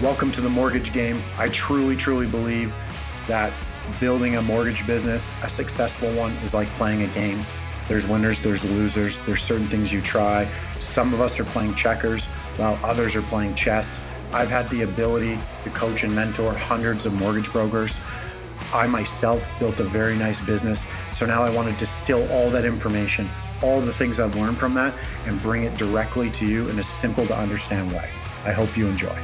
Welcome to the mortgage game. I truly, truly believe that building a mortgage business, a successful one, is like playing a game. There's winners, there's losers, there's certain things you try. Some of us are playing checkers while others are playing chess. I've had the ability to coach and mentor hundreds of mortgage brokers. I myself built a very nice business. So now I want to distill all that information, all the things I've learned from that, and bring it directly to you in a simple to understand way. I hope you enjoy.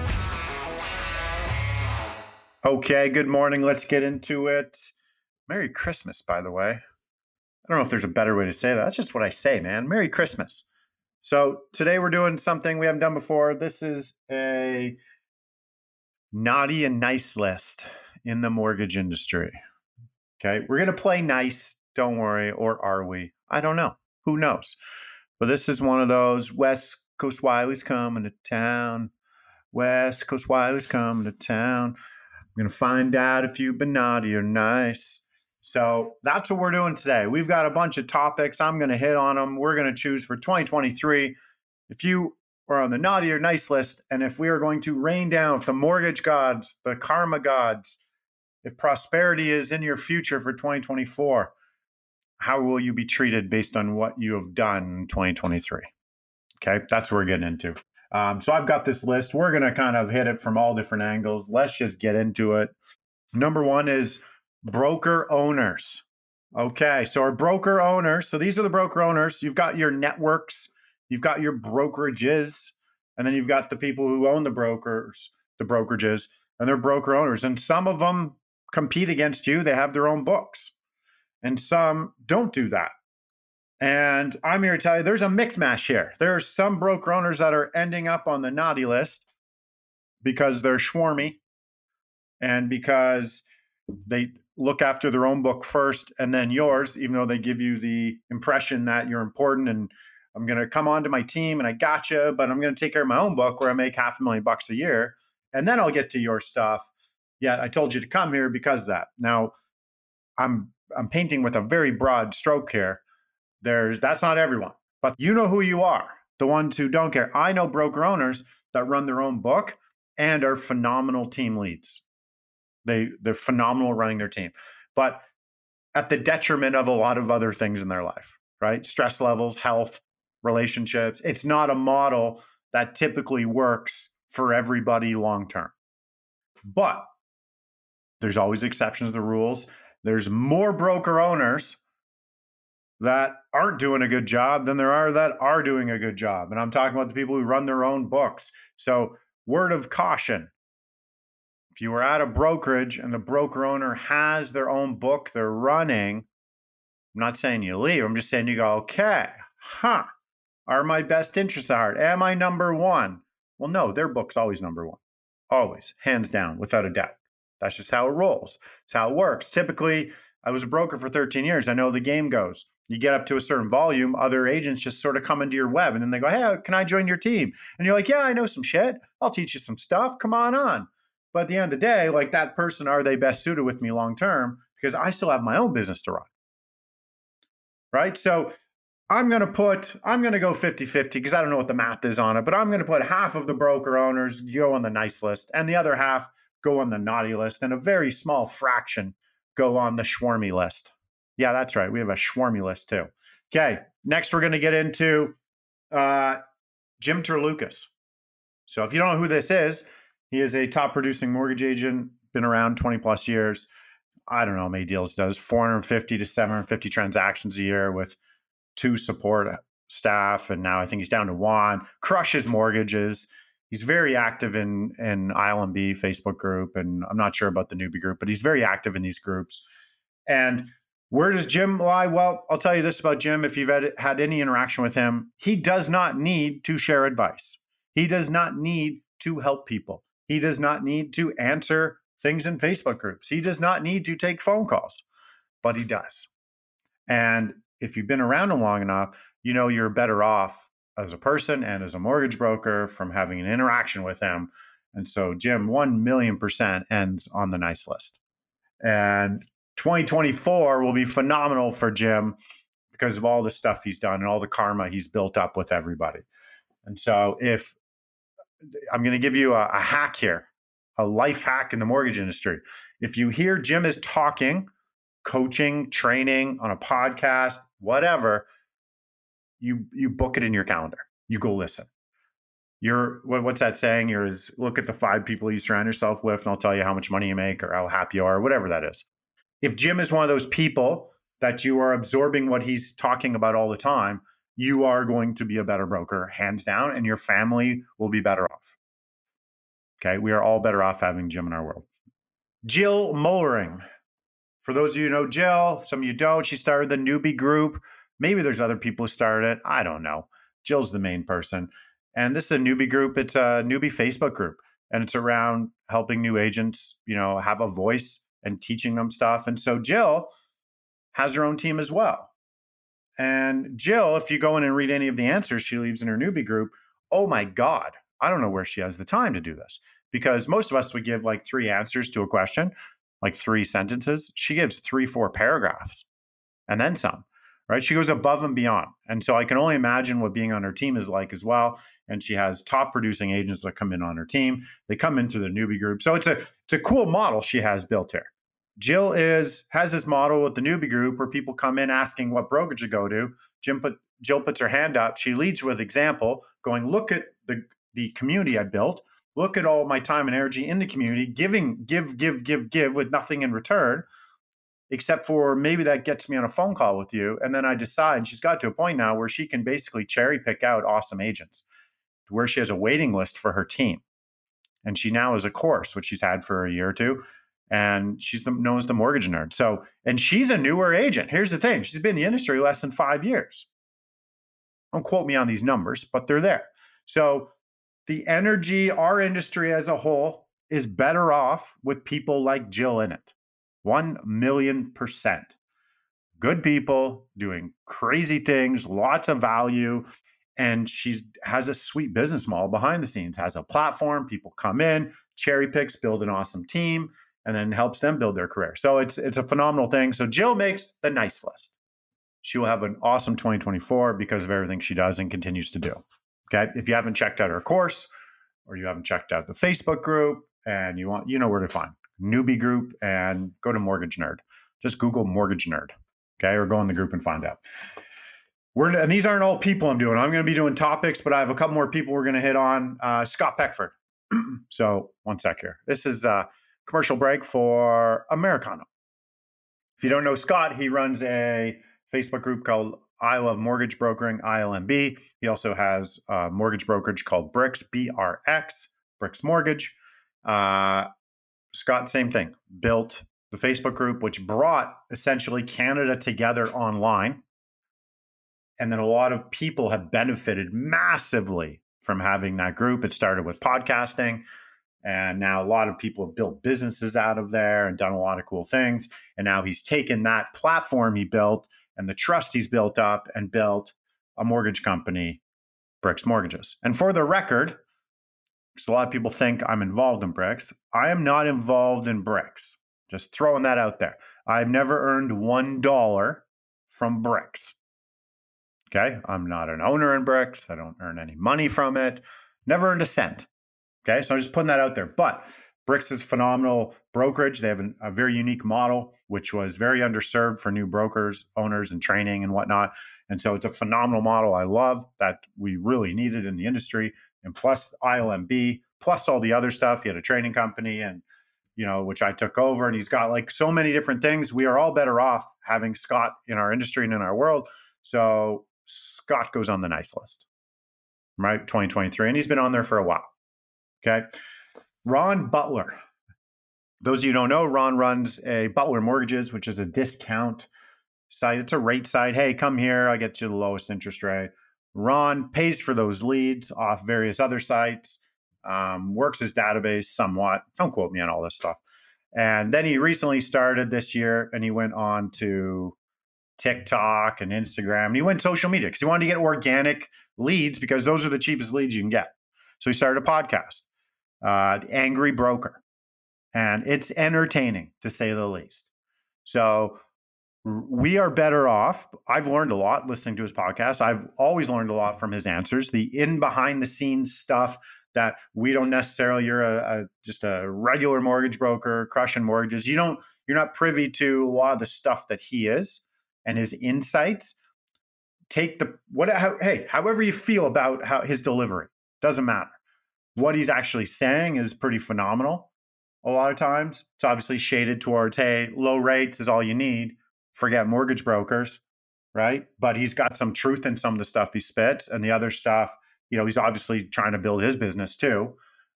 Okay, good morning. Let's get into it. Merry Christmas, by the way. I don't know if there's a better way to say that. That's just what I say, man. Merry Christmas. So today we're doing something we haven't done before. This is a naughty and nice list in the mortgage industry. Okay, we're going to play nice, don't worry, or are we? I don't know. Who knows? But this is one of those West Coast Wiley's coming to town. West Coast Wiley's coming to town. I'm going to find out if you've been naughty or nice. So that's what we're doing today. We've got a bunch of topics. I'm going to hit on them. We're going to choose for 2023. If you are on the naughty or nice list, and if we are going to rain down, if the mortgage gods, the karma gods, if prosperity is in your future for 2024, how will you be treated based on what you have done in 2023? Okay, that's what we're getting into. Um, so I've got this list. We're going to kind of hit it from all different angles. Let's just get into it. Number one is broker owners. Okay, so our broker owners. So these are the broker owners. You've got your networks, you've got your brokerages, and then you've got the people who own the brokers, the brokerages, and they're broker owners. And some of them compete against you. They have their own books, and some don't do that. And I'm here to tell you there's a mix mash here. There are some broker owners that are ending up on the naughty list because they're swarmy and because they look after their own book first and then yours, even though they give you the impression that you're important and I'm going to come onto my team and I gotcha, but I'm going to take care of my own book where I make half a million bucks a year and then I'll get to your stuff. Yet I told you to come here because of that. Now, I'm I'm painting with a very broad stroke here there's that's not everyone, but you know who you are. The ones who don't care. I know broker owners that run their own book and are phenomenal team leads. They they're phenomenal running their team, but at the detriment of a lot of other things in their life, right? Stress levels, health, relationships. It's not a model that typically works for everybody long term. But there's always exceptions to the rules. There's more broker owners that aren't doing a good job than there are that are doing a good job. And I'm talking about the people who run their own books. So, word of caution if you are at a brokerage and the broker owner has their own book they're running, I'm not saying you leave. I'm just saying you go, okay, huh, are my best interests at heart? Am I number one? Well, no, their book's always number one. Always, hands down, without a doubt. That's just how it rolls. It's how it works. Typically, I was a broker for 13 years. I know the game goes you get up to a certain volume, other agents just sort of come into your web and then they go, Hey, can I join your team? And you're like, Yeah, I know some shit. I'll teach you some stuff. Come on on. But at the end of the day, like that person, are they best suited with me long term? Because I still have my own business to run. Right. So I'm going to put, I'm going to go 50 50 because I don't know what the math is on it, but I'm going to put half of the broker owners go on the nice list and the other half go on the naughty list and a very small fraction go on the swarmy list. Yeah, that's right. We have a Schwarmy list too. Okay, next we're going to get into uh, Jim Terlucas. So if you don't know who this is, he is a top producing mortgage agent, been around 20 plus years. I don't know how many deals does 450 to 750 transactions a year with two support staff. And now I think he's down to one, crushes mortgages. He's very active in, in ILMB Facebook group. And I'm not sure about the newbie group, but he's very active in these groups. And where does Jim lie? Well, I'll tell you this about Jim. If you've had, had any interaction with him, he does not need to share advice. He does not need to help people. He does not need to answer things in Facebook groups. He does not need to take phone calls, but he does. And if you've been around him long enough, you know you're better off as a person and as a mortgage broker from having an interaction with him. And so Jim, 1 million percent ends on the nice list. And 2024 will be phenomenal for Jim because of all the stuff he's done and all the karma he's built up with everybody. And so, if I'm going to give you a, a hack here, a life hack in the mortgage industry. If you hear Jim is talking, coaching, training on a podcast, whatever, you you book it in your calendar. You go listen. You're what, what's that saying? You're is look at the five people you surround yourself with, and I'll tell you how much money you make or how happy you are, whatever that is. If Jim is one of those people that you are absorbing what he's talking about all the time, you are going to be a better broker, hands down, and your family will be better off. Okay. We are all better off having Jim in our world. Jill Mollering. For those of you know Jill, some of you don't, she started the newbie group. Maybe there's other people who started it. I don't know. Jill's the main person. And this is a newbie group. It's a newbie Facebook group. And it's around helping new agents, you know, have a voice and teaching them stuff. And so Jill has her own team as well. And Jill, if you go in and read any of the answers she leaves in her newbie group, oh my God, I don't know where she has the time to do this because most of us would give like three answers to a question, like three sentences. She gives three, four paragraphs and then some, right? She goes above and beyond. And so I can only imagine what being on her team is like as well. And she has top producing agents that come in on her team. They come in through the newbie group. So it's a it's a cool model she has built here. Jill is has this model with the newbie group where people come in asking what brokerage to go to. Jim put Jill puts her hand up. She leads with example, going, look at the the community I built. Look at all my time and energy in the community, giving, give, give, give, give with nothing in return, except for maybe that gets me on a phone call with you. And then I decide she's got to a point now where she can basically cherry pick out awesome agents, where she has a waiting list for her team. And she now has a course, which she's had for a year or two. And she's the, known as the mortgage nerd. So, and she's a newer agent. Here's the thing she's been in the industry less than five years. Don't quote me on these numbers, but they're there. So the energy, our industry as a whole, is better off with people like Jill in it. 1 million percent. Good people doing crazy things, lots of value. And she has a sweet business model behind the scenes, has a platform, people come in, cherry picks, build an awesome team, and then helps them build their career. So it's it's a phenomenal thing. So Jill makes the nice list. She will have an awesome 2024 because of everything she does and continues to do. Okay. If you haven't checked out her course or you haven't checked out the Facebook group and you want, you know where to find newbie group and go to Mortgage Nerd. Just Google Mortgage Nerd. Okay. Or go in the group and find out. We're, and these aren't all people I'm doing. I'm going to be doing topics, but I have a couple more people we're going to hit on. Uh, Scott Peckford. so one sec here. This is a commercial break for Americano. If you don't know Scott, he runs a Facebook group called I love mortgage brokering, ILMB. He also has a mortgage brokerage called Bricks, BRX, Bricks Mortgage. Uh, Scott, same thing, built the Facebook group, which brought essentially Canada together online. And then a lot of people have benefited massively from having that group. It started with podcasting. And now a lot of people have built businesses out of there and done a lot of cool things. And now he's taken that platform he built and the trust he's built up and built a mortgage company, Bricks Mortgages. And for the record, because a lot of people think I'm involved in Bricks, I am not involved in Bricks. Just throwing that out there. I've never earned one dollar from Bricks. Okay. I'm not an owner in Bricks. I don't earn any money from it. Never earned a cent. Okay. So I'm just putting that out there. But Bricks is phenomenal brokerage. They have an, a very unique model, which was very underserved for new brokers, owners, and training and whatnot. And so it's a phenomenal model I love that we really needed in the industry. And plus ILMB, plus all the other stuff. He had a training company and you know, which I took over, and he's got like so many different things. We are all better off having Scott in our industry and in our world. So Scott goes on the nice list, right? 2023, and he's been on there for a while. Okay. Ron Butler. Those of you don't know, Ron runs a Butler Mortgages, which is a discount site. It's a rate site. Hey, come here. I get you the lowest interest rate. Ron pays for those leads off various other sites, um, works his database somewhat. Don't quote me on all this stuff. And then he recently started this year and he went on to TikTok and Instagram. And he went social media because he wanted to get organic leads because those are the cheapest leads you can get. So he started a podcast uh, The Angry Broker. And it's entertaining to say the least. So we are better off. I've learned a lot listening to his podcast. I've always learned a lot from his answers, the in behind the scenes stuff that we don't necessarily you're a, a, just a regular mortgage broker crushing mortgages. You don't you're not privy to a lot of the stuff that he is and his insights. Take the what how, hey however you feel about how his delivery doesn't matter. What he's actually saying is pretty phenomenal a lot of times. It's obviously shaded towards hey low rates is all you need forget mortgage brokers right but he's got some truth in some of the stuff he spits and the other stuff you know, he's obviously trying to build his business too.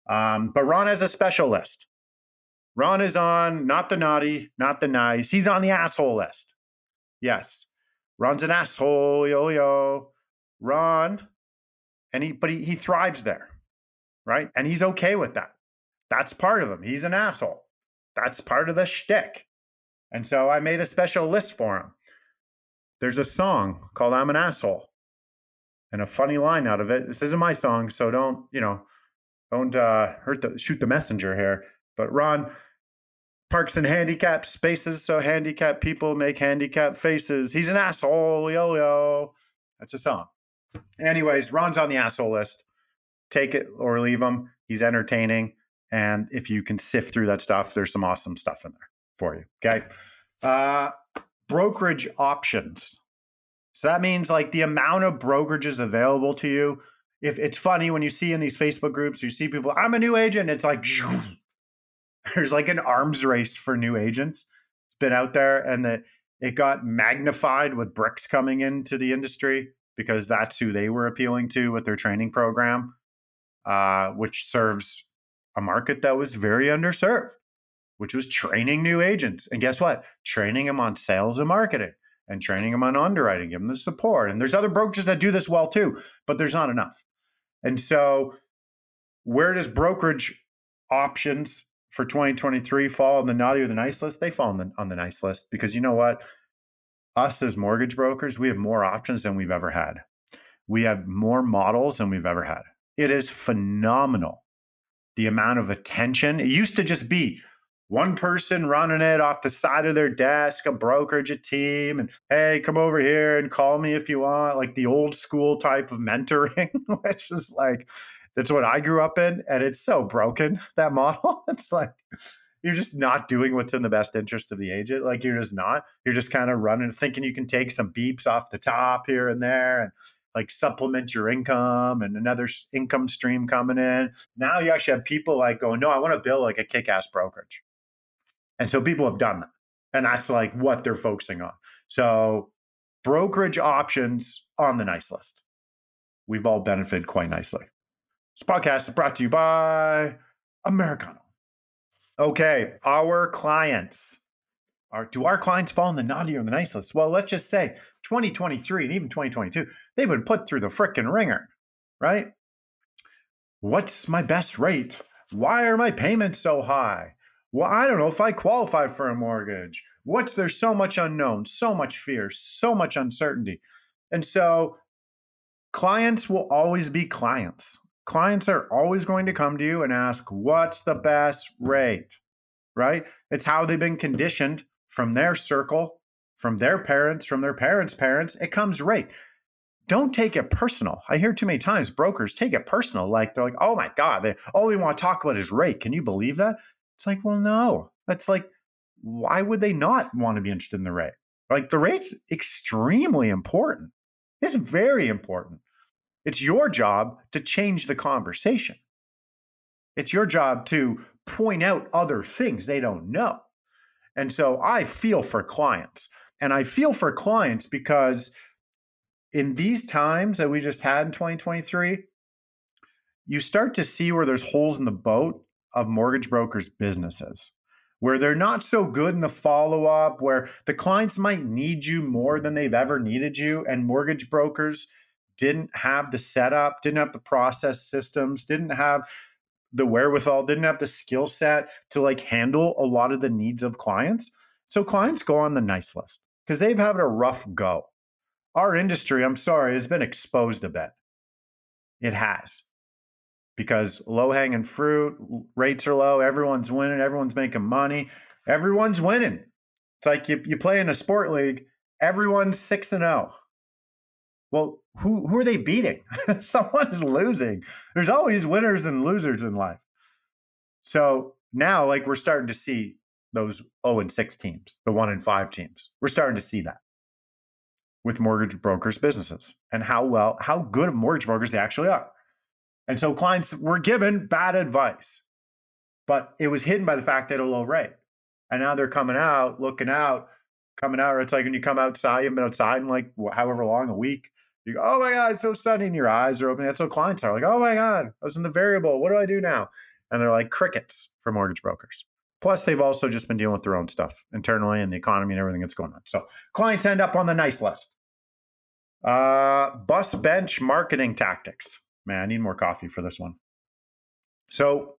Um, but Ron has a special list. Ron is on not the naughty, not the nice. He's on the asshole list. Yes. Ron's an asshole, yo yo. Ron, and he but he, he thrives there, right? And he's okay with that. That's part of him. He's an asshole. That's part of the shtick. And so I made a special list for him. There's a song called I'm an Asshole and a funny line out of it. This isn't my song, so don't you know, don't uh, hurt the shoot the messenger here. But Ron parks in handicapped spaces, so handicapped people make handicapped faces. He's an asshole, yo yo. That's a song. Anyways, Ron's on the asshole list. Take it or leave him. He's entertaining, and if you can sift through that stuff, there's some awesome stuff in there for you. Okay. Uh, brokerage options. So that means like the amount of brokerages available to you. If it's funny when you see in these Facebook groups, you see people, I'm a new agent. It's like there's like an arms race for new agents. It's been out there and that it got magnified with bricks coming into the industry because that's who they were appealing to with their training program, uh, which serves a market that was very underserved, which was training new agents. And guess what? Training them on sales and marketing and training them on underwriting, giving them the support. And there's other brokers that do this well too, but there's not enough. And so, where does brokerage options for 2023 fall on the naughty or the nice list? They fall on the, on the nice list because you know what? Us as mortgage brokers, we have more options than we've ever had. We have more models than we've ever had. It is phenomenal the amount of attention. It used to just be one person running it off the side of their desk, a brokerage, a team, and hey, come over here and call me if you want, like the old school type of mentoring, which is like, that's what I grew up in. And it's so broken, that model. It's like, you're just not doing what's in the best interest of the agent. Like, you're just not. You're just kind of running, thinking you can take some beeps off the top here and there and like supplement your income and another income stream coming in. Now you actually have people like going, no, I want to build like a kick ass brokerage. And so people have done that. And that's like what they're focusing on. So brokerage options on the nice list. We've all benefited quite nicely. This podcast is brought to you by Americano. Okay, our clients. Are, do our clients fall in the naughty or the nice list? Well, let's just say 2023 and even 2022, they've been put through the frickin' ringer, right? What's my best rate? Why are my payments so high? Well, I don't know if I qualify for a mortgage. What's there's so much unknown, so much fear, so much uncertainty. And so clients will always be clients. Clients are always going to come to you and ask, what's the best rate? Right? It's how they've been conditioned from their circle, from their parents, from their parents' parents. It comes rate. Don't take it personal. I hear too many times brokers take it personal. Like they're like, oh my God, they all they want to talk about is rate. Can you believe that? It's like, well, no. That's like, why would they not want to be interested in the rate? Like the rate's extremely important. It's very important. It's your job to change the conversation. It's your job to point out other things they don't know. And so I feel for clients. And I feel for clients because in these times that we just had in 2023, you start to see where there's holes in the boat of mortgage brokers' businesses where they're not so good in the follow up, where the clients might need you more than they've ever needed you, and mortgage brokers didn't have the setup, didn't have the process systems, didn't have the wherewithal, didn't have the skill set to like handle a lot of the needs of clients. So clients go on the nice list because they've had a rough go. Our industry, I'm sorry, has been exposed a bit. It has because low hanging fruit rates are low. Everyone's winning. Everyone's making money. Everyone's winning. It's like you, you play in a sport league, everyone's 6 and 0. Well, who who are they beating? Someone's losing. There's always winners and losers in life. So now, like we're starting to see those 0 and 6 teams, the 1 and 5 teams. We're starting to see that with mortgage brokers' businesses and how well, how good of mortgage brokers they actually are. And so clients were given bad advice, but it was hidden by the fact they had a low rate. And now they're coming out, looking out, coming out. It's like when you come outside, you have been outside in like however long, a week. You go, oh my God, it's so sunny, and your eyes are open. That's what clients are like, oh my God, I was in the variable. What do I do now? And they're like crickets for mortgage brokers. Plus, they've also just been dealing with their own stuff internally and the economy and everything that's going on. So clients end up on the nice list. Uh, bus bench marketing tactics. Man, I need more coffee for this one. So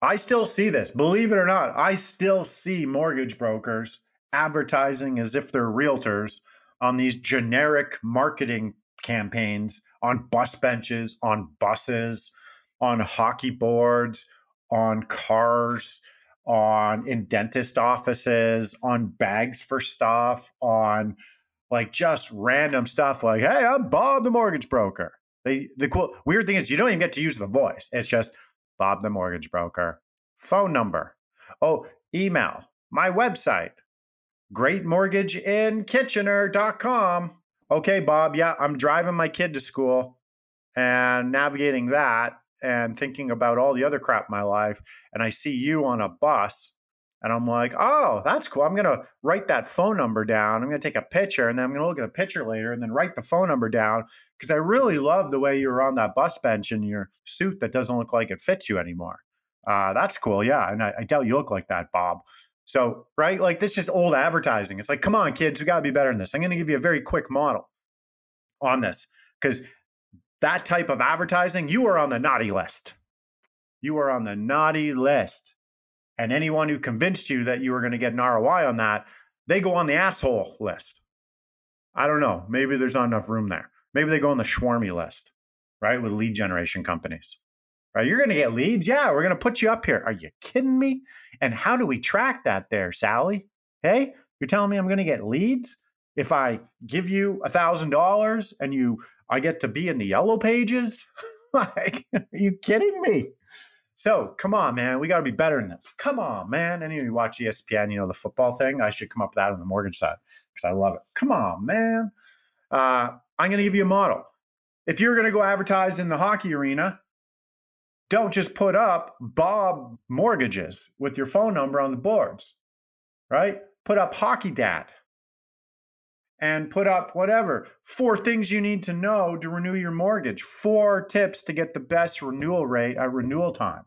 I still see this. Believe it or not, I still see mortgage brokers advertising as if they're realtors on these generic marketing campaigns on bus benches, on buses, on hockey boards, on cars, on in dentist offices, on bags for stuff, on like just random stuff like, hey, I'm Bob the mortgage broker. They, the cool weird thing is you don't even get to use the voice. It's just Bob the mortgage broker. Phone number. Oh, email. My website. Greatmortgageinkitchener.com. Okay, Bob. Yeah, I'm driving my kid to school and navigating that and thinking about all the other crap in my life. And I see you on a bus and I'm like, oh, that's cool. I'm going to write that phone number down. I'm going to take a picture and then I'm going to look at the picture later and then write the phone number down because I really love the way you were on that bus bench in your suit that doesn't look like it fits you anymore. Uh, that's cool. Yeah. And I, I doubt you look like that, Bob. So, right? Like this is old advertising. It's like, come on, kids, we got to be better than this. I'm going to give you a very quick model on this because that type of advertising, you are on the naughty list. You are on the naughty list. And anyone who convinced you that you were going to get an ROI on that, they go on the asshole list. I don't know. Maybe there's not enough room there. Maybe they go on the Schwarmy list, right? With lead generation companies. Right? You're going to get leads. Yeah, we're going to put you up here. Are you kidding me? And how do we track that there, Sally? Hey, you're telling me I'm going to get leads if I give you a thousand dollars and you I get to be in the yellow pages? like, are you kidding me? So come on, man, we got to be better than this. Come on, man. Any of you watch ESPN, you know the football thing. I should come up with that on the mortgage side because I love it. Come on, man. Uh, I'm going to give you a model. If you're going to go advertise in the hockey arena, don't just put up Bob mortgages with your phone number on the boards, right? Put up hockey dad and put up whatever four things you need to know to renew your mortgage, four tips to get the best renewal rate at renewal time.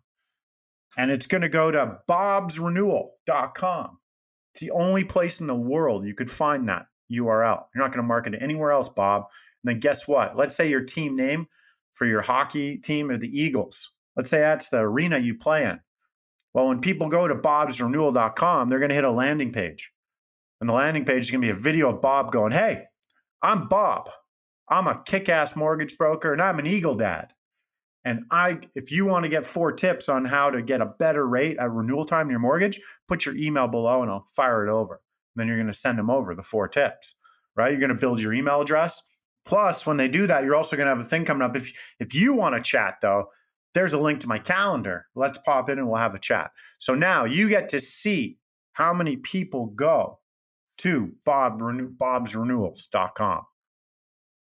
And it's going to go to bobsrenewal.com. It's the only place in the world you could find that URL. You're not going to market it anywhere else, Bob. And then guess what? Let's say your team name for your hockey team are the Eagles. Let's say that's the arena you play in. Well, when people go to bobsrenewal.com, they're going to hit a landing page. And the landing page is going to be a video of Bob going, Hey, I'm Bob. I'm a kick ass mortgage broker and I'm an Eagle dad. And I, if you want to get four tips on how to get a better rate at renewal time in your mortgage, put your email below and I'll fire it over. And then you're going to send them over the four tips, right? You're going to build your email address. Plus, when they do that, you're also going to have a thing coming up. If if you want to chat though, there's a link to my calendar. Let's pop in and we'll have a chat. So now you get to see how many people go to Bob, bobsrenewals.com,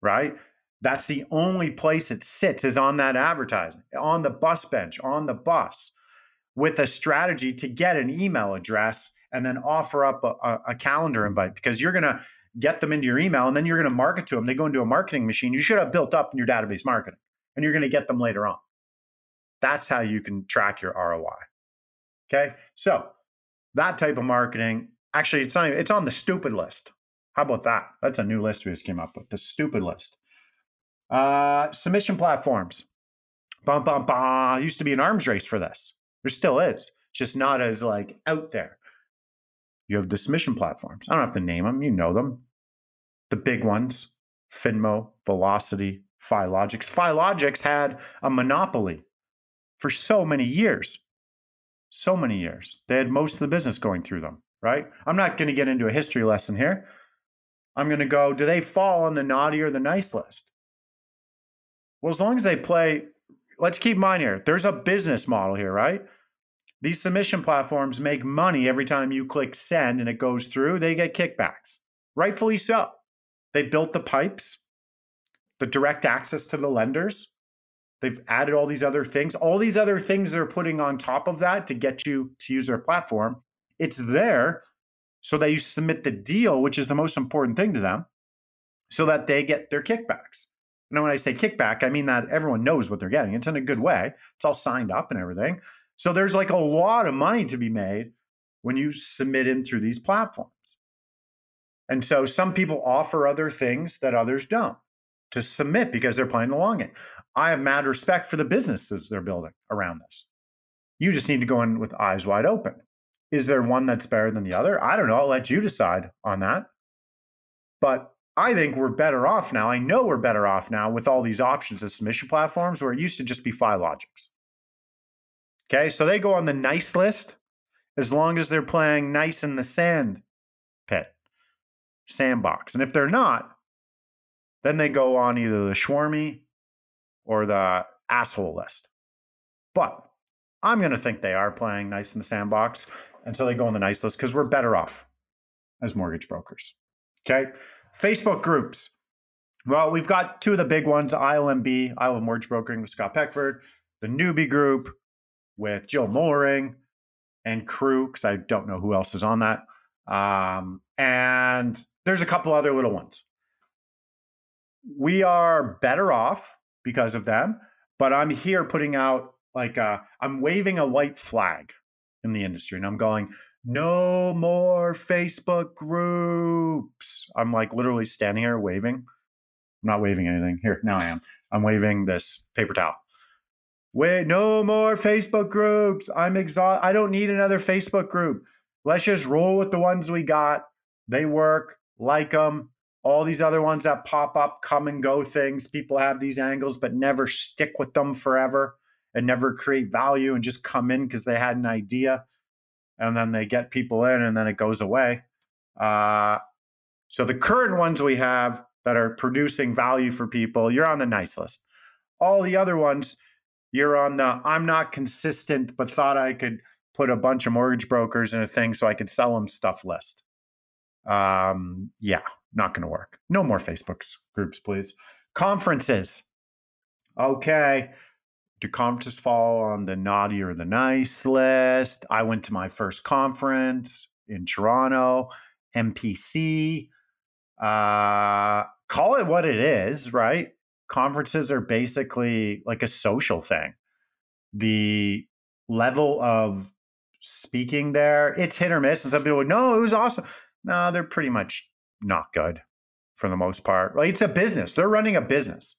right? That's the only place it sits is on that advertising, on the bus bench, on the bus, with a strategy to get an email address and then offer up a, a calendar invite because you're going to get them into your email and then you're going to market to them. They go into a marketing machine you should have built up in your database marketing and you're going to get them later on. That's how you can track your ROI. Okay. So that type of marketing Actually, it's not. It's on the stupid list. How about that? That's a new list we just came up with. The stupid list. Uh, submission platforms. Bum bum bum. Used to be an arms race for this. There still is. Just not as like out there. You have the submission platforms. I don't have to name them. You know them. The big ones: Finmo, Velocity, Filogix. Filogix had a monopoly for so many years. So many years. They had most of the business going through them right? I'm not going to get into a history lesson here. I'm going to go, do they fall on the naughty or the nice list? Well, as long as they play, let's keep in mind here, there's a business model here, right? These submission platforms make money every time you click send and it goes through, they get kickbacks. Rightfully so. They built the pipes, the direct access to the lenders. They've added all these other things. All these other things they're putting on top of that to get you to use their platform. It's there so that you submit the deal, which is the most important thing to them, so that they get their kickbacks. Now, when I say kickback, I mean that everyone knows what they're getting. It's in a good way. It's all signed up and everything. So there's like a lot of money to be made when you submit in through these platforms. And so some people offer other things that others don't to submit because they're playing the long game. I have mad respect for the businesses they're building around this. You just need to go in with eyes wide open. Is there one that's better than the other? I don't know. I'll let you decide on that. But I think we're better off now. I know we're better off now with all these options of submission platforms where it used to just be Filogix. Okay, so they go on the nice list as long as they're playing nice in the sand pit, sandbox. And if they're not, then they go on either the Schwarmy or the asshole list. But I'm going to think they are playing nice in the sandbox. And so they go on the nice list because we're better off as mortgage brokers. Okay. Facebook groups. Well, we've got two of the big ones ILMB, of Mortgage Brokering with Scott Peckford, the newbie group, with Jill Mollering and crew, because I don't know who else is on that. Um, and there's a couple other little ones. We are better off because of them, but I'm here putting out like uh, I'm waving a white flag in the industry, and I'm going, no more Facebook groups. I'm like literally standing here waving. I'm not waving anything. Here, now I am. I'm waving this paper towel. Wait, no more Facebook groups. I'm exhausted. I don't need another Facebook group. Let's just roll with the ones we got. They work, like them. All these other ones that pop up, come and go things. People have these angles, but never stick with them forever and never create value and just come in because they had an idea. And then they get people in and then it goes away. Uh, so the current ones we have that are producing value for people, you're on the nice list. All the other ones, you're on the I'm not consistent, but thought I could put a bunch of mortgage brokers in a thing so I could sell them stuff list. Um, yeah, not going to work. No more Facebook groups, please. Conferences. Okay. Do conferences fall on the naughty or the nice list? I went to my first conference in Toronto, MPC. Uh, call it what it is, right? conferences are basically like a social thing. The level of speaking there, it's hit or miss. And some people would, no, it was awesome. No, they're pretty much not good for the most part. Like it's a business. They're running a business.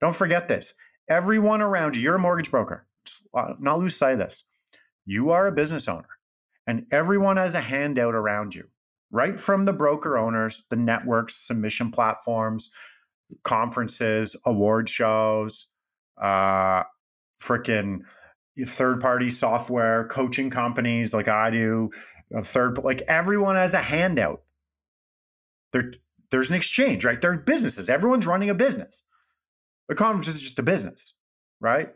Don't forget this. Everyone around you, you're a mortgage broker. Uh, not lose sight of this. You are a business owner, and everyone has a handout around you, right from the broker owners, the networks, submission platforms, conferences, award shows, uh, freaking third party software, coaching companies like I do, third like everyone has a handout. There, there's an exchange, right? They're businesses. Everyone's running a business. The conference is just a business, right?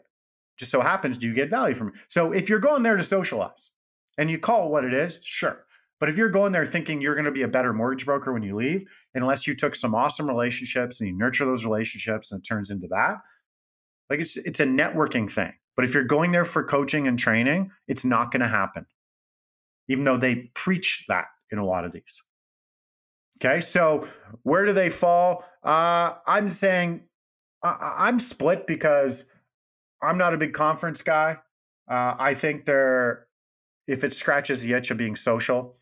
Just so happens, do you get value from it? So if you're going there to socialize and you call what it is, sure. But if you're going there thinking you're going to be a better mortgage broker when you leave, unless you took some awesome relationships and you nurture those relationships and it turns into that, like it's it's a networking thing. But if you're going there for coaching and training, it's not going to happen. Even though they preach that in a lot of these. Okay, so where do they fall? Uh, I'm saying I, am split because I'm not a big conference guy. Uh, I think they're if it scratches the itch of being social,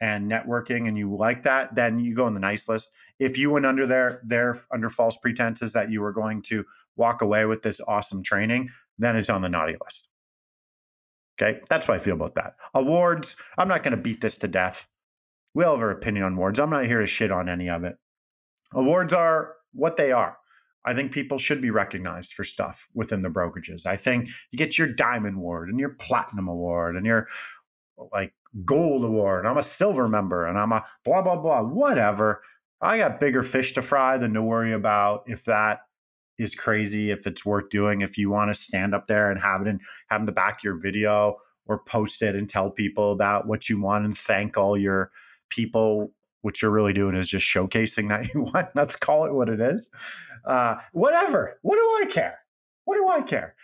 and networking and you like that, then you go on the nice list. If you went under there, there under false pretenses that you were going to walk away with this awesome training, then it's on the naughty list. Okay, that's what I feel about that. Awards, I'm not going to beat this to death. We all have our opinion on awards. I'm not here to shit on any of it. Awards are what they are. I think people should be recognized for stuff within the brokerages. I think you get your diamond award and your platinum award and your like gold award, I'm a silver member, and I'm a blah, blah, blah, whatever. I got bigger fish to fry than to worry about if that is crazy, if it's worth doing, if you want to stand up there and have it and have in the back of your video or post it and tell people about what you want and thank all your people. What you're really doing is just showcasing that you want. Let's call it what it is. Uh, whatever. What do I care? What do I care?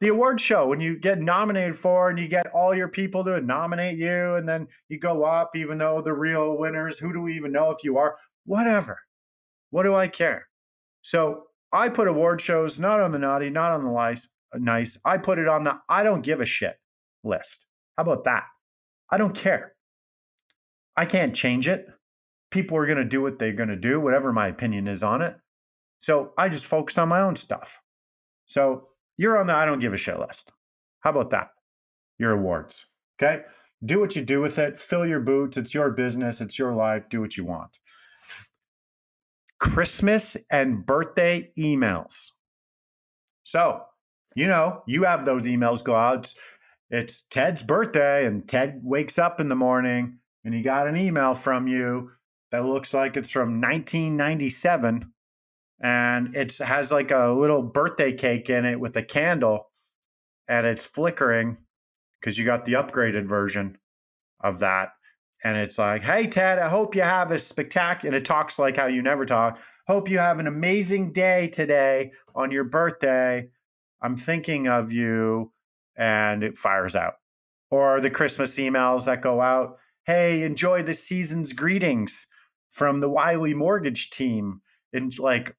the award show when you get nominated for and you get all your people to nominate you and then you go up even though the real winners who do we even know if you are? Whatever. What do i care? So i put award shows not on the naughty not on the nice nice. I put it on the i don't give a shit list. How about that? I don't care. I can't change it. People are going to do what they're going to do whatever my opinion is on it so i just focused on my own stuff so you're on the I don't give a shit list. How about that? Your awards. Okay. Do what you do with it. Fill your boots. It's your business. It's your life. Do what you want. Christmas and birthday emails. So, you know, you have those emails go out. It's, Ted's birthday, and Ted wakes up in the morning and he got an email from you that looks like it's from 1997 and it has like a little birthday cake in it with a candle and it's flickering because you got the upgraded version of that and it's like hey ted i hope you have a spectacular and it talks like how you never talk. Hope you have an amazing day today on your birthday. I'm thinking of you and it fires out. Or the christmas emails that go out hey enjoy the season's greetings from the wiley mortgage team. And like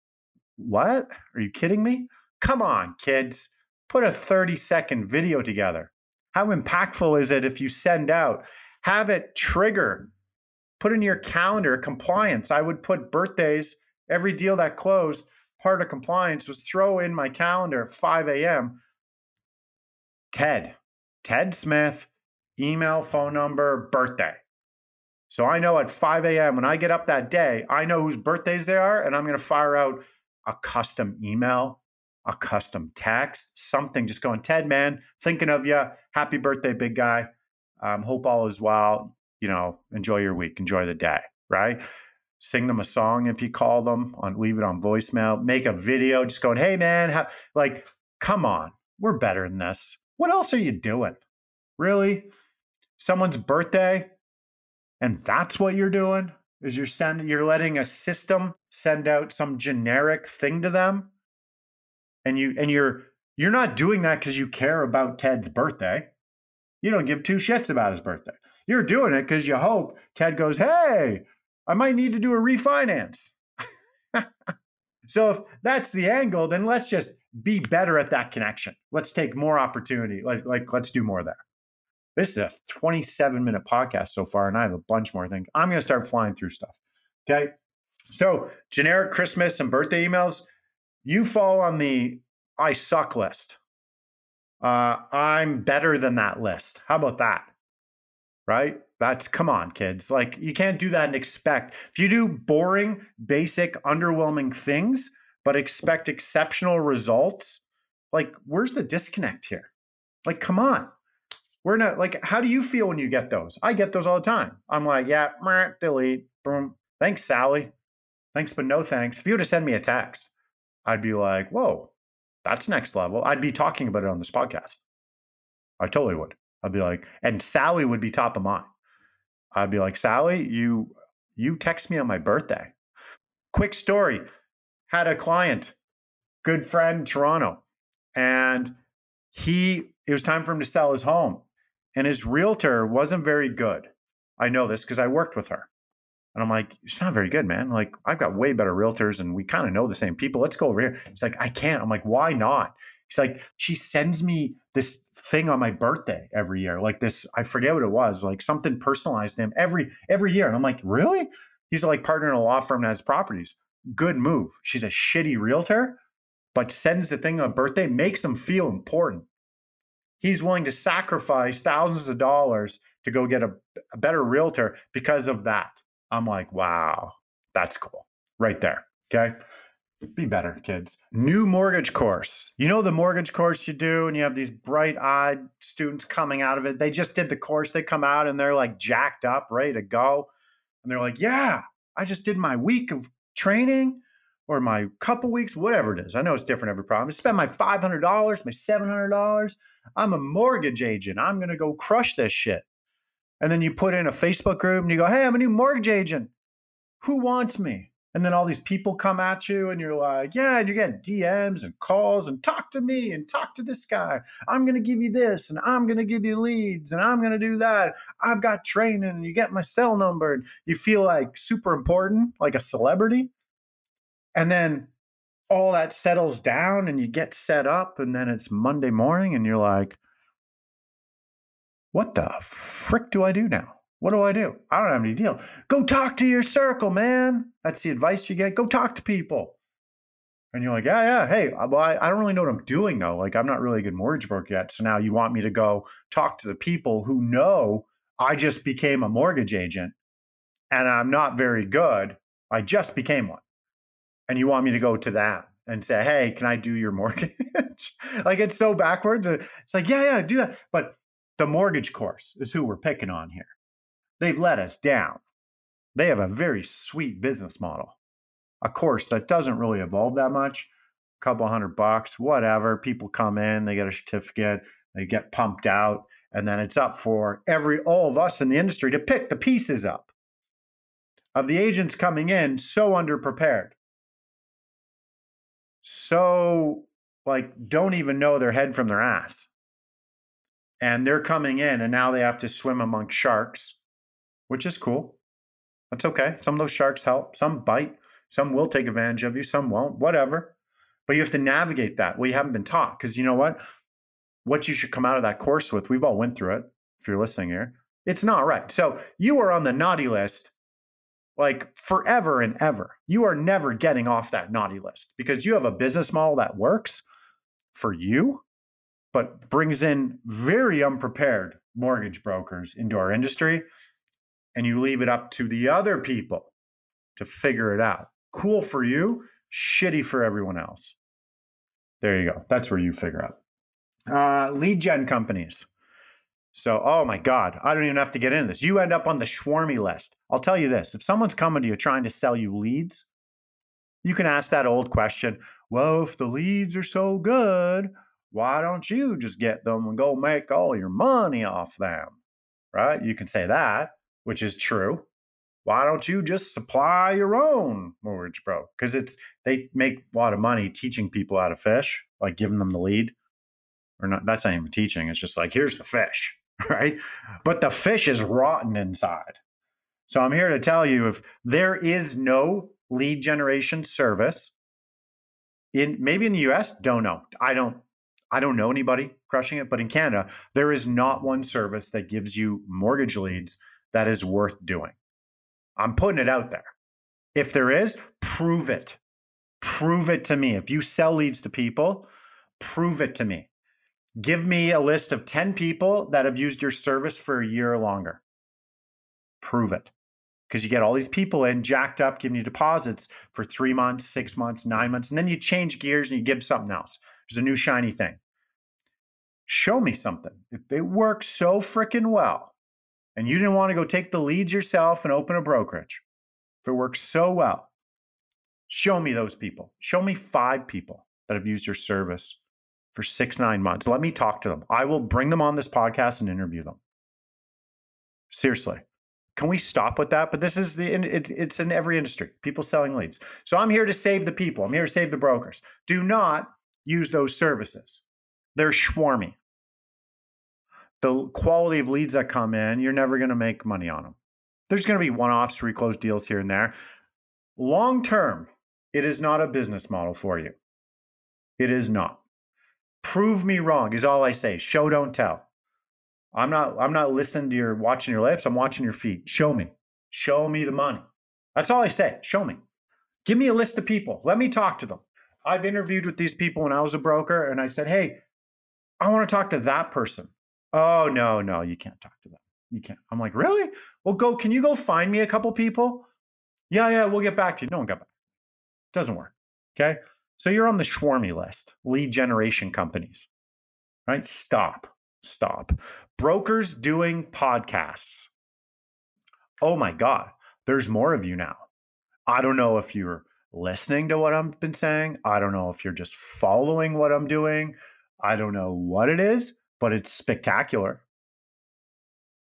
what? Are you kidding me? Come on, kids. Put a 30 second video together. How impactful is it if you send out? Have it trigger. Put in your calendar compliance. I would put birthdays, every deal that closed, part of compliance was throw in my calendar 5 a.m. Ted, Ted Smith, email, phone number, birthday. So I know at 5 a.m. when I get up that day, I know whose birthdays they are, and I'm going to fire out a custom email, a custom text, something just going, Ted, man, thinking of you. Happy birthday, big guy. Um, hope all is well. You know, enjoy your week, enjoy the day, right? Sing them a song if you call them, on leave it on voicemail, make a video, just going, hey man, like, come on, we're better than this. What else are you doing? Really? Someone's birthday, and that's what you're doing? is you're sending you're letting a system send out some generic thing to them? And you and you're you're not doing that because you care about ted's birthday. You don't give two shits about his birthday. You're doing it because you hope ted goes hey i might need to do a refinance. So if that's the angle then let's just be better at that connection. Let's take more opportunity. Like like let's do more there. This is a 27 minute podcast so far, and I have a bunch more things. I'm going to start flying through stuff. Okay. So, generic Christmas and birthday emails, you fall on the I suck list. Uh, I'm better than that list. How about that? Right? That's come on, kids. Like, you can't do that and expect. If you do boring, basic, underwhelming things, but expect exceptional results, like, where's the disconnect here? Like, come on. We're not like, how do you feel when you get those? I get those all the time. I'm like, yeah, delete, boom. Thanks, Sally. Thanks, but no thanks. If you were to send me a text, I'd be like, whoa, that's next level. I'd be talking about it on this podcast. I totally would. I'd be like, and Sally would be top of mind. I'd be like, Sally, you you text me on my birthday. Quick story. Had a client, good friend, Toronto, and he it was time for him to sell his home and his realtor wasn't very good. I know this because I worked with her. And I'm like, it's not very good, man. Like, I've got way better realtors and we kind of know the same people. Let's go over here. He's like, I can't. I'm like, why not? He's like, she sends me this thing on my birthday every year. Like this, I forget what it was, like something personalized to him every every year. And I'm like, really? He's like partner in a law firm that has properties. Good move. She's a shitty realtor, but sends the thing on a birthday, makes them feel important he's willing to sacrifice thousands of dollars to go get a, a better realtor because of that. I'm like, wow, that's cool right there. Okay. Be better, kids. New mortgage course. You know the mortgage course you do, and you have these bright eyed students coming out of it. They just did the course. They come out and they're like jacked up, ready to go. And they're like, Yeah, I just did my week of training or my couple weeks, whatever it is. I know it's different every problem. I spent my $500, my $700. I'm a mortgage agent. I'm going to go crush this shit. And then you put in a Facebook group and you go, Hey, I'm a new mortgage agent. Who wants me? And then all these people come at you, and you're like, yeah, and you get DMs and calls and talk to me and talk to this guy. I'm going to give you this, and I'm going to give you leads, and I'm going to do that. I've got training, and you get my cell number, and you feel like super important, like a celebrity. And then all that settles down, and you get set up, and then it's Monday morning, and you're like, what the frick do I do now? What do I do? I don't have any deal. Go talk to your circle, man. That's the advice you get. Go talk to people. And you're like, yeah, yeah. Hey, uh, well, I, I don't really know what I'm doing though. Like, I'm not really a good mortgage broker yet. So now you want me to go talk to the people who know I just became a mortgage agent and I'm not very good. I just became one. And you want me to go to them and say, hey, can I do your mortgage? like, it's so backwards. It's like, yeah, yeah, do that. But the mortgage course is who we're picking on here. They've let us down. They have a very sweet business model. A course that doesn't really evolve that much, a couple hundred bucks, whatever. People come in, they get a certificate, they get pumped out, and then it's up for every all of us in the industry to pick the pieces up of the agents coming in so underprepared. So like don't even know their head from their ass. And they're coming in and now they have to swim among sharks which is cool. That's okay. Some of those sharks help, some bite, some will take advantage of you, some won't, whatever. But you have to navigate that. Well, you haven't been taught because you know what? What you should come out of that course with, we've all went through it if you're listening here. It's not right. So you are on the naughty list like forever and ever. You are never getting off that naughty list because you have a business model that works for you, but brings in very unprepared mortgage brokers into our industry and you leave it up to the other people to figure it out. Cool for you, shitty for everyone else. There you go. That's where you figure out. Uh, lead gen companies. So, oh my God, I don't even have to get into this. You end up on the Swarmy list. I'll tell you this if someone's coming to you trying to sell you leads, you can ask that old question well, if the leads are so good, why don't you just get them and go make all your money off them? Right? You can say that which is true. Why don't you just supply your own mortgage bro? Because it's they make a lot of money teaching people how to fish, like giving them the lead. Or not that's not even teaching, it's just like here's the fish, right? But the fish is rotten inside. So I'm here to tell you if there is no lead generation service in maybe in the US, don't know. I don't I don't know anybody crushing it, but in Canada, there is not one service that gives you mortgage leads that is worth doing. I'm putting it out there. If there is, prove it. Prove it to me. If you sell leads to people, prove it to me. Give me a list of 10 people that have used your service for a year or longer. Prove it. Because you get all these people in, jacked up, giving you deposits for three months, six months, nine months, and then you change gears and you give something else. There's a new shiny thing. Show me something. If it works so freaking well, and you didn't want to go take the leads yourself and open a brokerage, if it works so well, show me those people. Show me five people that have used your service for six, nine months. Let me talk to them. I will bring them on this podcast and interview them. Seriously. Can we stop with that? But this is the it, it's in every industry. People selling leads. So I'm here to save the people. I'm here to save the brokers. Do not use those services. They're schwarmy the quality of leads that come in, you're never going to make money on them. There's going to be one offs, reclose deals here and there. Long term, it is not a business model for you. It is not. Prove me wrong is all I say. Show, don't tell. I'm not I'm not listening to your watching your lips. I'm watching your feet. Show me. Show me the money. That's all I say. Show me. Give me a list of people. Let me talk to them. I've interviewed with these people when I was a broker and I said, "Hey, I want to talk to that person." Oh no, no, you can't talk to them. You can't. I'm like, really? Well, go. Can you go find me a couple people? Yeah, yeah, we'll get back to you. No one got back. Doesn't work. Okay. So you're on the Schwarmy list, lead generation companies, right? Stop, stop. Brokers doing podcasts. Oh my God, there's more of you now. I don't know if you're listening to what I've been saying. I don't know if you're just following what I'm doing. I don't know what it is, but it's spectacular.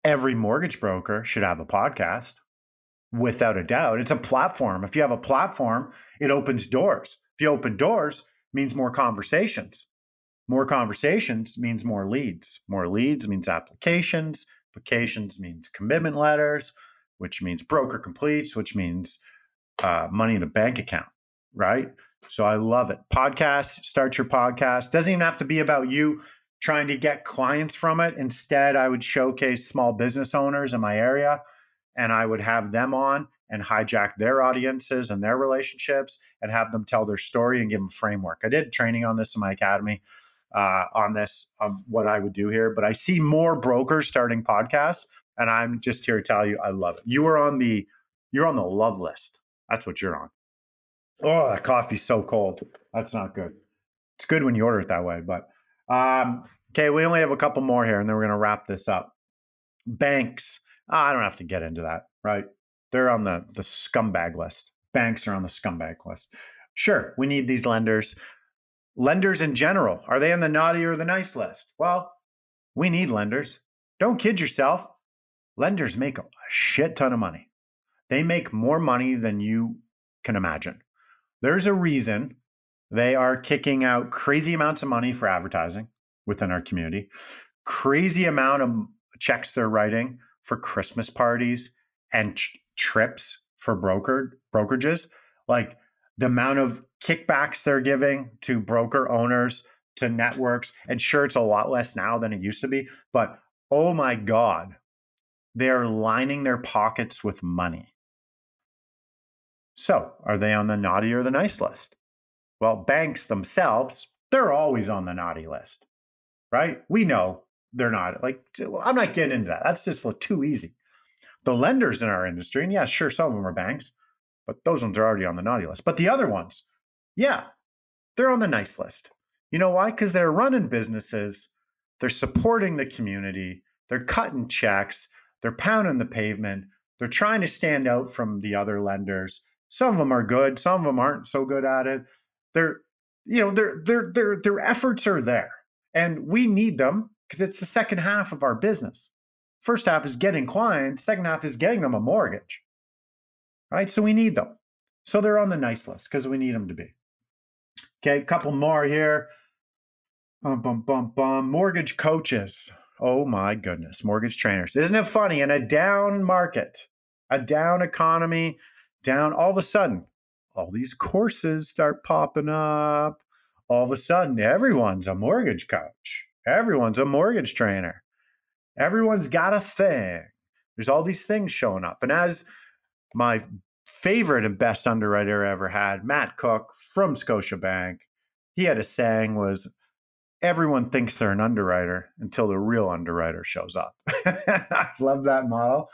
Every mortgage broker should have a podcast without a doubt. It's a platform. If you have a platform, it opens doors. If you open doors, means more conversations. More conversations means more leads. More leads means applications. Applications means commitment letters, which means broker completes, which means uh, money in a bank account, right? So I love it. Podcast, start your podcast. Doesn't even have to be about you trying to get clients from it. Instead, I would showcase small business owners in my area and I would have them on and hijack their audiences and their relationships and have them tell their story and give them framework. I did training on this in my academy uh, on this of what I would do here, but I see more brokers starting podcasts, and I'm just here to tell you I love it. You are on the you're on the love list. That's what you're on. Oh, that coffee's so cold. That's not good. It's good when you order it that way, but um, okay, we only have a couple more here, and then we're gonna wrap this up. Banks. Oh, I don't have to get into that, right? They're on the the scumbag list. Banks are on the scumbag list. Sure, we need these lenders. Lenders in general, are they on the naughty or the nice list? Well, we need lenders. Don't kid yourself. Lenders make a shit ton of money. They make more money than you can imagine. There's a reason they are kicking out crazy amounts of money for advertising within our community, crazy amount of checks they're writing for Christmas parties and ch- trips for brokered brokerages. Like the amount of kickbacks they're giving to broker owners, to networks. And sure, it's a lot less now than it used to be, but oh my God, they're lining their pockets with money. So, are they on the naughty or the nice list? Well, banks themselves, they're always on the naughty list, right? We know they're not. Like, I'm not getting into that. That's just too easy. The lenders in our industry, and yeah, sure, some of them are banks, but those ones are already on the naughty list. But the other ones, yeah, they're on the nice list. You know why? Because they're running businesses, they're supporting the community, they're cutting checks, they're pounding the pavement, they're trying to stand out from the other lenders. Some of them are good, some of them aren't so good at it. They're, you know, their their their their efforts are there, and we need them because it's the second half of our business. First half is getting clients, second half is getting them a mortgage. Right? So we need them. So they're on the nice list because we need them to be. Okay, a couple more here. Bum, bum, bum, bum. Mortgage coaches. Oh my goodness. Mortgage trainers. Isn't it funny? In a down market, a down economy, down all of a sudden, all these courses start popping up. All of a sudden, everyone's a mortgage coach, everyone's a mortgage trainer. Everyone's got a thing. There's all these things showing up. And as my favorite and best underwriter ever had, Matt Cook from Scotiabank, he had a saying was everyone thinks they're an underwriter until the real underwriter shows up. I love that model.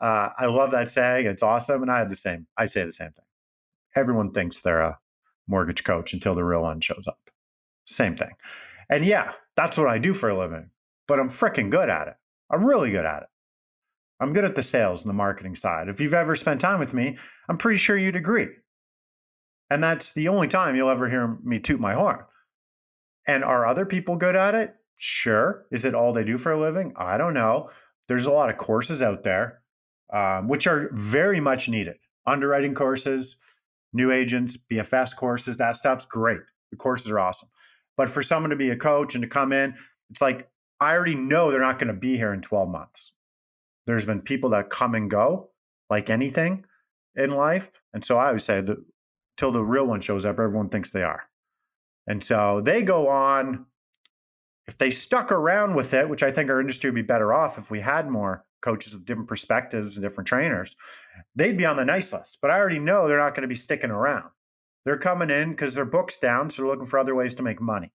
Uh, I love that saying. It's awesome. And I have the same, I say the same thing. Everyone thinks they're a mortgage coach until the real one shows up. Same thing. And yeah, that's what I do for a living but I'm freaking good at it. I'm really good at it. I'm good at the sales and the marketing side. If you've ever spent time with me, I'm pretty sure you'd agree. And that's the only time you'll ever hear me toot my horn. And are other people good at it? Sure. Is it all they do for a living? I don't know. There's a lot of courses out there, um, which are very much needed. Underwriting courses, new agents, BFS courses, that stuff's great. The courses are awesome. But for someone to be a coach and to come in, it's like I already know they're not going to be here in 12 months. There's been people that come and go like anything in life. And so I always say that till the real one shows up, everyone thinks they are. And so they go on. If they stuck around with it, which I think our industry would be better off if we had more coaches with different perspectives and different trainers, they'd be on the nice list. But I already know they're not going to be sticking around. They're coming in because their book's down, so they're looking for other ways to make money.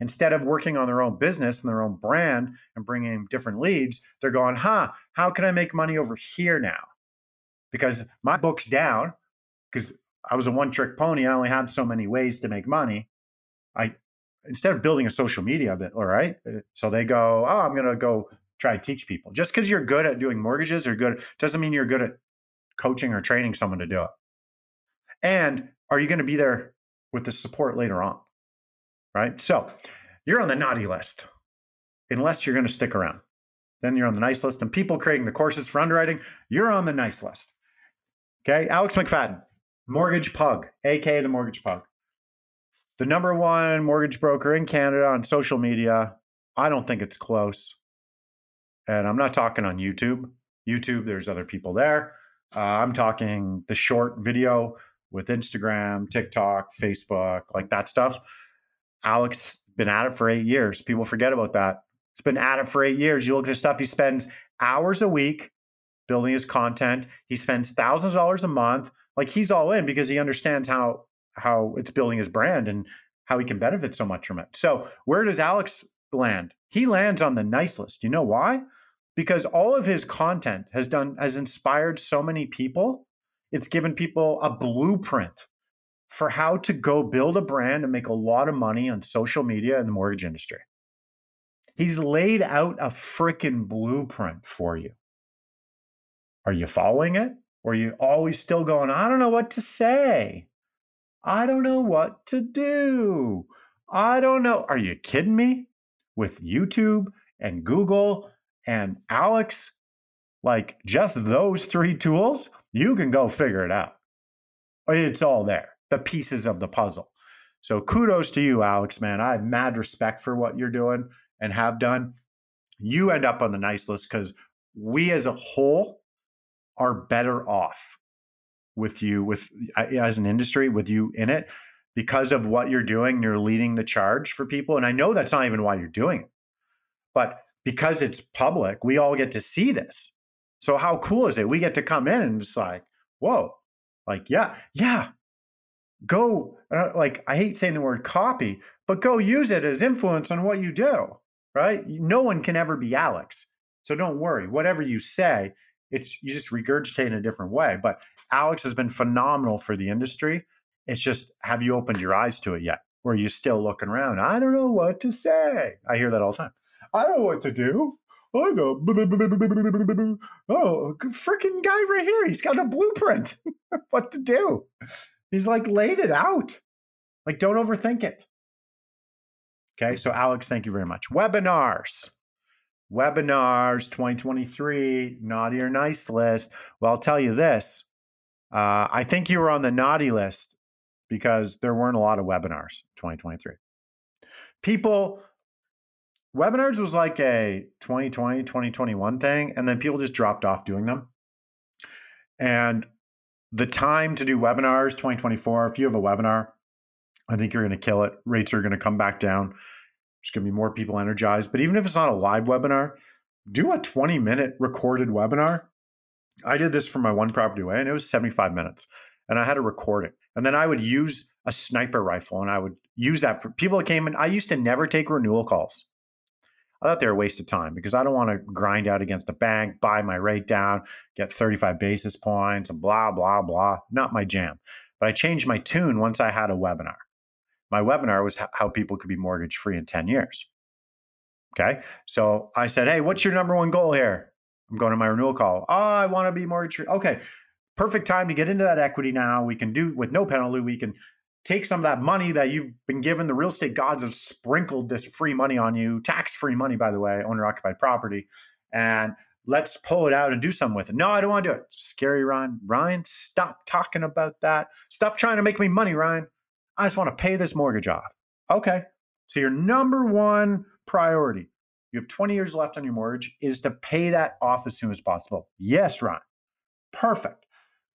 Instead of working on their own business and their own brand and bringing different leads, they're going, huh, how can I make money over here now? Because my book's down because I was a one trick pony. I only had so many ways to make money. I instead of building a social media bit, all right. Uh, so they go, oh, I'm gonna go try to teach people. Just because you're good at doing mortgages or good doesn't mean you're good at coaching or training someone to do it. And are you going to be there with the support later on? Right. So you're on the naughty list unless you're going to stick around. Then you're on the nice list. And people creating the courses for underwriting, you're on the nice list. Okay. Alex McFadden, Mortgage Pug, aka the Mortgage Pug. The number one mortgage broker in Canada on social media. I don't think it's close. And I'm not talking on YouTube. YouTube, there's other people there. Uh, I'm talking the short video with Instagram, TikTok, Facebook, like that stuff. Alex been at it for eight years. People forget about that. It's been at it for eight years. You look at his stuff, he spends hours a week building his content. He spends thousands of dollars a month. Like he's all in because he understands how how it's building his brand and how he can benefit so much from it. So where does Alex land? He lands on the nice list. You know why? Because all of his content has done has inspired so many people it's given people a blueprint for how to go build a brand and make a lot of money on social media in the mortgage industry. He's laid out a freaking blueprint for you. Are you following it? Or are you always still going, I don't know what to say? I don't know what to do. I don't know. Are you kidding me? With YouTube and Google and Alex, like just those three tools, you can go figure it out. It's all there, the pieces of the puzzle. So kudos to you, Alex, man. I have mad respect for what you're doing and have done. You end up on the nice list because we as a whole are better off with you, with uh, as an industry, with you in it, because of what you're doing. You're leading the charge for people. And I know that's not even why you're doing it. But because it's public, we all get to see this. So how cool is it? We get to come in and it's like, whoa, like yeah, yeah. Go uh, like I hate saying the word copy, but go use it as influence on what you do. Right? No one can ever be Alex, so don't worry. Whatever you say, it's you just regurgitate in a different way. But Alex has been phenomenal for the industry. It's just have you opened your eyes to it yet? Or are you still looking around? I don't know what to say. I hear that all the time. I don't know what to do. I go, oh, freaking guy right here. He's got a blueprint what to do. He's like laid it out. Like, don't overthink it. Okay, so Alex, thank you very much. Webinars. Webinars 2023, naughty or nice list. Well, I'll tell you this. Uh, I think you were on the naughty list because there weren't a lot of webinars 2023. People webinars was like a 2020 2021 thing and then people just dropped off doing them. And the time to do webinars 2024 if you have a webinar i think you're going to kill it. Rates are going to come back down. There's going to be more people energized. But even if it's not a live webinar do a 20 minute recorded webinar. I did this for my one property way and it was 75 minutes and i had to record it. And then i would use a sniper rifle and i would use that for people that came in i used to never take renewal calls I thought they were a waste of time because I don't want to grind out against a bank, buy my rate down, get 35 basis points, and blah, blah, blah. Not my jam. But I changed my tune once I had a webinar. My webinar was how people could be mortgage free in 10 years. Okay. So I said, Hey, what's your number one goal here? I'm going to my renewal call. Oh, I want to be mortgage free. Okay. Perfect time to get into that equity now. We can do with no penalty. We can take some of that money that you've been given. The real estate gods have sprinkled this free money on you, tax free money, by the way, owner occupied property. And let's pull it out and do something with it. No, I don't want to do it. Scary Ryan. Ryan, stop talking about that. Stop trying to make me money, Ryan. I just want to pay this mortgage off. Okay. So your number one priority, you have 20 years left on your mortgage, is to pay that off as soon as possible. Yes, Ryan. Perfect.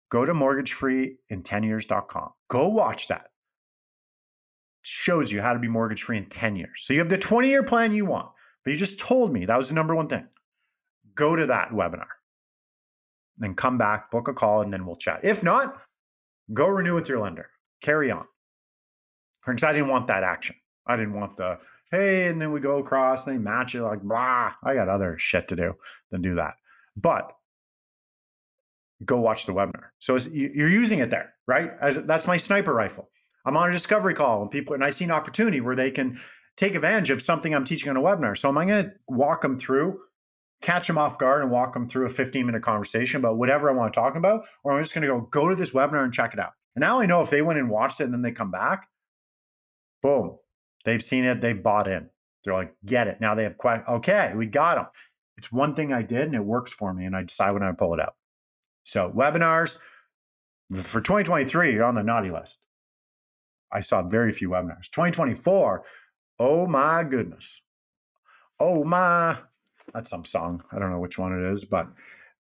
Go to mortgagefreein10years.com. Go watch that shows you how to be mortgage free in 10 years. So you have the 20 year plan you want, but you just told me that was the number one thing. Go to that webinar, then come back, book a call, and then we'll chat. If not, go renew with your lender. Carry on. Because I didn't want that action. I didn't want the, hey, and then we go across and they match it like, blah. I got other shit to do than do that. But go watch the webinar. So you're using it there, right? As that's my sniper rifle. I'm on a discovery call and people and I see an opportunity where they can take advantage of something I'm teaching on a webinar. So am I going to walk them through, catch them off guard, and walk them through a 15 minute conversation about whatever I want to talk about, or I'm just going to go go to this webinar and check it out. And now I know if they went and watched it and then they come back, boom, they've seen it, they've bought in. They're like, get it. Now they have questions. Okay, we got them. It's one thing I did and it works for me, and I decide when I pull it out. So webinars for 2023, you're on the naughty list. I saw very few webinars. 2024, oh my goodness. Oh my, that's some song. I don't know which one it is, but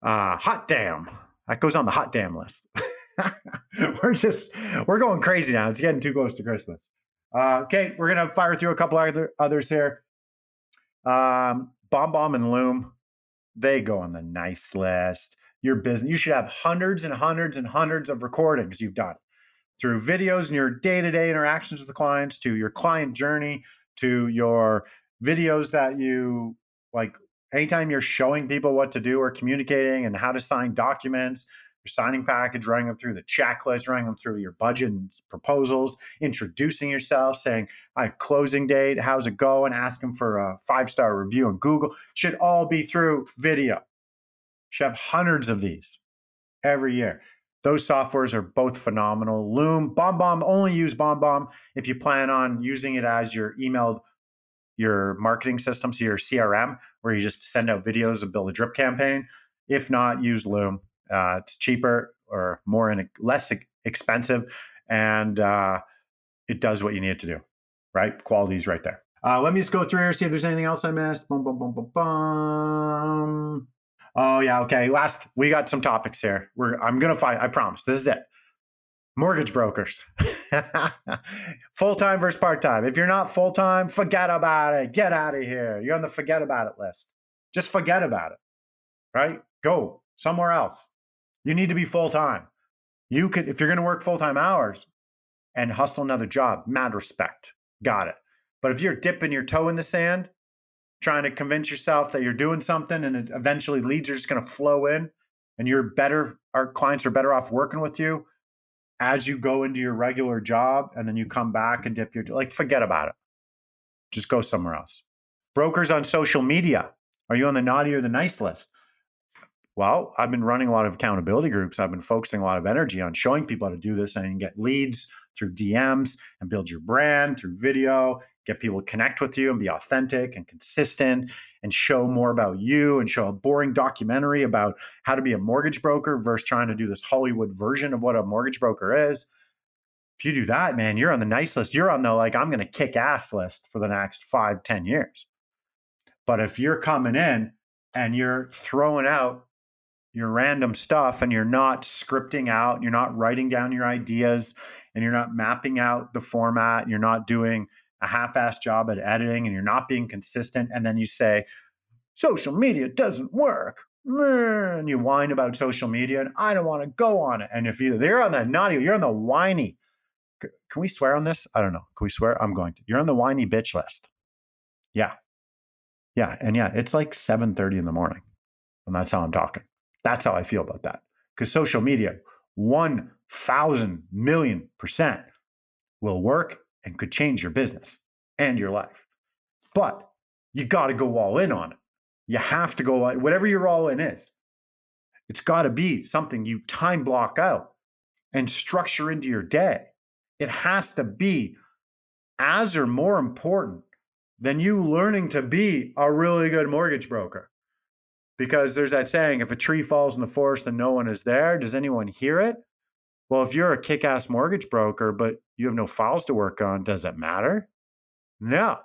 uh, hot damn. That goes on the hot damn list. we're just, we're going crazy now. It's getting too close to Christmas. Uh, okay, we're going to fire through a couple other others here. Um, BombBomb and Loom, they go on the nice list. Your business, you should have hundreds and hundreds and hundreds of recordings you've done through videos and your day-to-day interactions with the clients to your client journey to your videos that you like anytime you're showing people what to do or communicating and how to sign documents your signing package running them through the checklist running them through your budget and proposals introducing yourself saying i closing date how's it going? Ask them for a five star review on google. Should all be through video should have hundreds of these every year those softwares are both phenomenal. Loom, BombBomb, only use BombBomb if you plan on using it as your email, your marketing system, so your CRM, where you just send out videos and build a drip campaign. If not, use Loom. Uh, it's cheaper or more and less expensive, and uh, it does what you need it to do. Right, quality is right there. Uh, let me just go through here see if there's anything else I missed. Boom, boom, boom, boom, boom. Oh yeah, okay. Last we got some topics here. We're I'm gonna find. I promise. This is it. Mortgage brokers, full time versus part time. If you're not full time, forget about it. Get out of here. You're on the forget about it list. Just forget about it. Right? Go somewhere else. You need to be full time. You could if you're gonna work full time hours and hustle another job. Mad respect. Got it. But if you're dipping your toe in the sand trying to convince yourself that you're doing something and it eventually leads are just going to flow in and you're better our clients are better off working with you as you go into your regular job and then you come back and dip your like forget about it. Just go somewhere else. Brokers on social media. Are you on the naughty or the nice list? Well i've been running a lot of accountability groups. I've been focusing a lot of energy on showing people how to do this and get leads through dms and build your brand through video get people to connect with you and be authentic and consistent and show more about you and show a boring documentary about how to be a mortgage broker versus trying to do this Hollywood version of what a mortgage broker is. If you do that, man, you're on the nice list. You're on the like, I'm going to kick ass list for the next five, ten years. But if you're coming in and you're throwing out your random stuff and you're not scripting out, you're not writing down your ideas, and you're not mapping out the format, you're not doing a half-assed job at editing and you're not being consistent and then you say social media doesn't work. And you whine about social media and i don't want to go on it. And if you they're on the naughty you're on the whiny can we swear on this? I don't know. Can we swear? I'm going to. You're on the whiny bitch list. Yeah. Yeah and yeah it's like 7.30 in the morning and that's how i'm talking. That's how i feel about that because social media 1000 million percent will work and could change your business and your life. But you got to go all in on it. You have to go, whatever your all in is, it's got to be something you time block out and structure into your day. It has to be as or more important than you learning to be a really good mortgage broker. Because there's that saying if a tree falls in the forest and no one is there, does anyone hear it? Well, if you're a kick ass mortgage broker, but you have no files to work on, does it matter? No.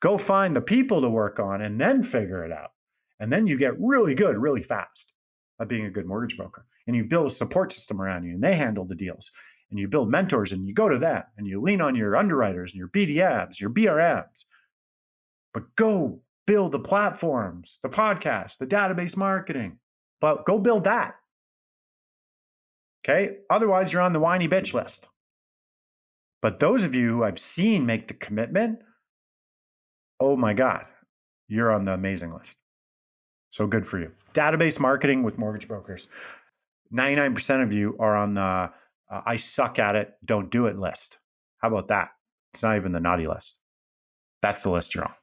Go find the people to work on and then figure it out. And then you get really good really fast at being a good mortgage broker. And you build a support system around you and they handle the deals. And you build mentors and you go to them and you lean on your underwriters and your BDMs, your BRMs. But go build the platforms, the podcast, the database marketing. But go build that. Okay. Otherwise, you're on the whiny bitch list. But those of you who I've seen make the commitment, oh my God, you're on the amazing list. So good for you. Database marketing with mortgage brokers. 99% of you are on the uh, I suck at it, don't do it list. How about that? It's not even the naughty list. That's the list you're on.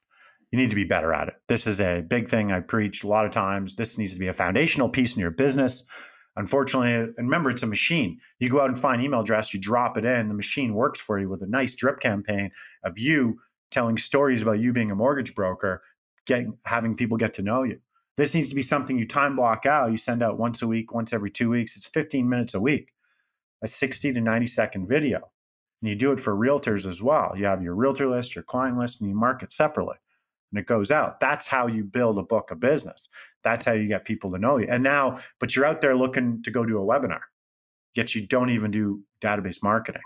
You need to be better at it. This is a big thing I preach a lot of times. This needs to be a foundational piece in your business. Unfortunately, and remember, it's a machine. You go out and find email address, you drop it in, the machine works for you with a nice drip campaign of you telling stories about you being a mortgage broker, getting having people get to know you. This needs to be something you time block out. You send out once a week, once every two weeks. It's 15 minutes a week, a 60 to 90 second video. And you do it for realtors as well. You have your realtor list, your client list, and you market separately. And it goes out. That's how you build a book of business. That's how you get people to know you. And now, but you're out there looking to go do a webinar, yet you don't even do database marketing.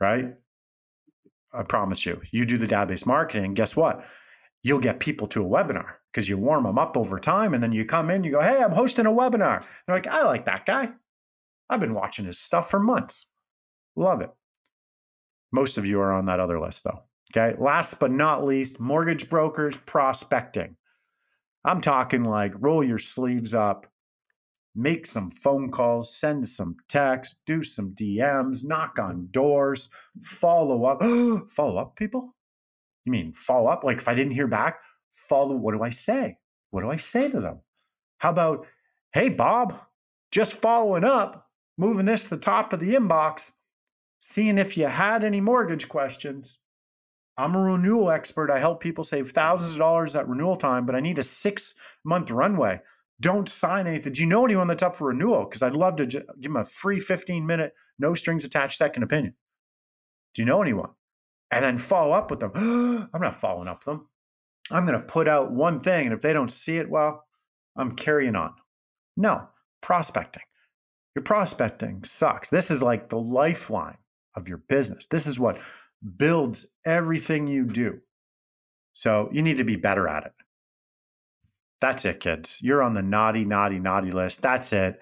Right? I promise you, you do the database marketing. Guess what? You'll get people to a webinar because you warm them up over time. And then you come in, you go, Hey, I'm hosting a webinar. They're like, I like that guy. I've been watching his stuff for months. Love it. Most of you are on that other list, though. Okay. Last but not least, mortgage brokers prospecting. I'm talking like roll your sleeves up, make some phone calls, send some texts, do some DMs, knock on doors, follow up. follow up, people? You mean follow up? Like if I didn't hear back, follow, what do I say? What do I say to them? How about, hey, Bob, just following up, moving this to the top of the inbox, seeing if you had any mortgage questions. I'm a renewal expert. I help people save thousands of dollars at renewal time, but I need a six month runway. Don't sign anything. Do you know anyone that's up for renewal? Because I'd love to give them a free 15 minute, no strings attached second opinion. Do you know anyone? And then follow up with them. I'm not following up with them. I'm going to put out one thing. And if they don't see it, well, I'm carrying on. No, prospecting. Your prospecting sucks. This is like the lifeline of your business. This is what builds everything you do. So you need to be better at it. That's it, kids. You're on the naughty, naughty, naughty list. That's it.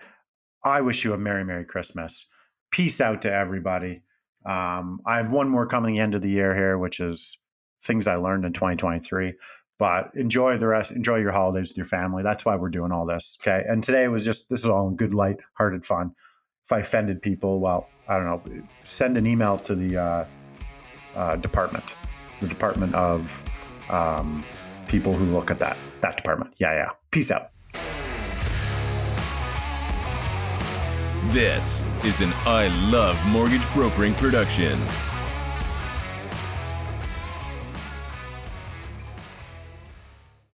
I wish you a Merry, Merry Christmas. Peace out to everybody. Um, I have one more coming end of the year here, which is things I learned in 2023. But enjoy the rest, enjoy your holidays with your family. That's why we're doing all this. Okay. And today was just, this is all in good, light hearted fun. If I offended people, well, I don't know, send an email to the uh, uh, department, the department of um, people who look at that, that department. Yeah. Yeah. Peace out. This is an I Love Mortgage Brokering production.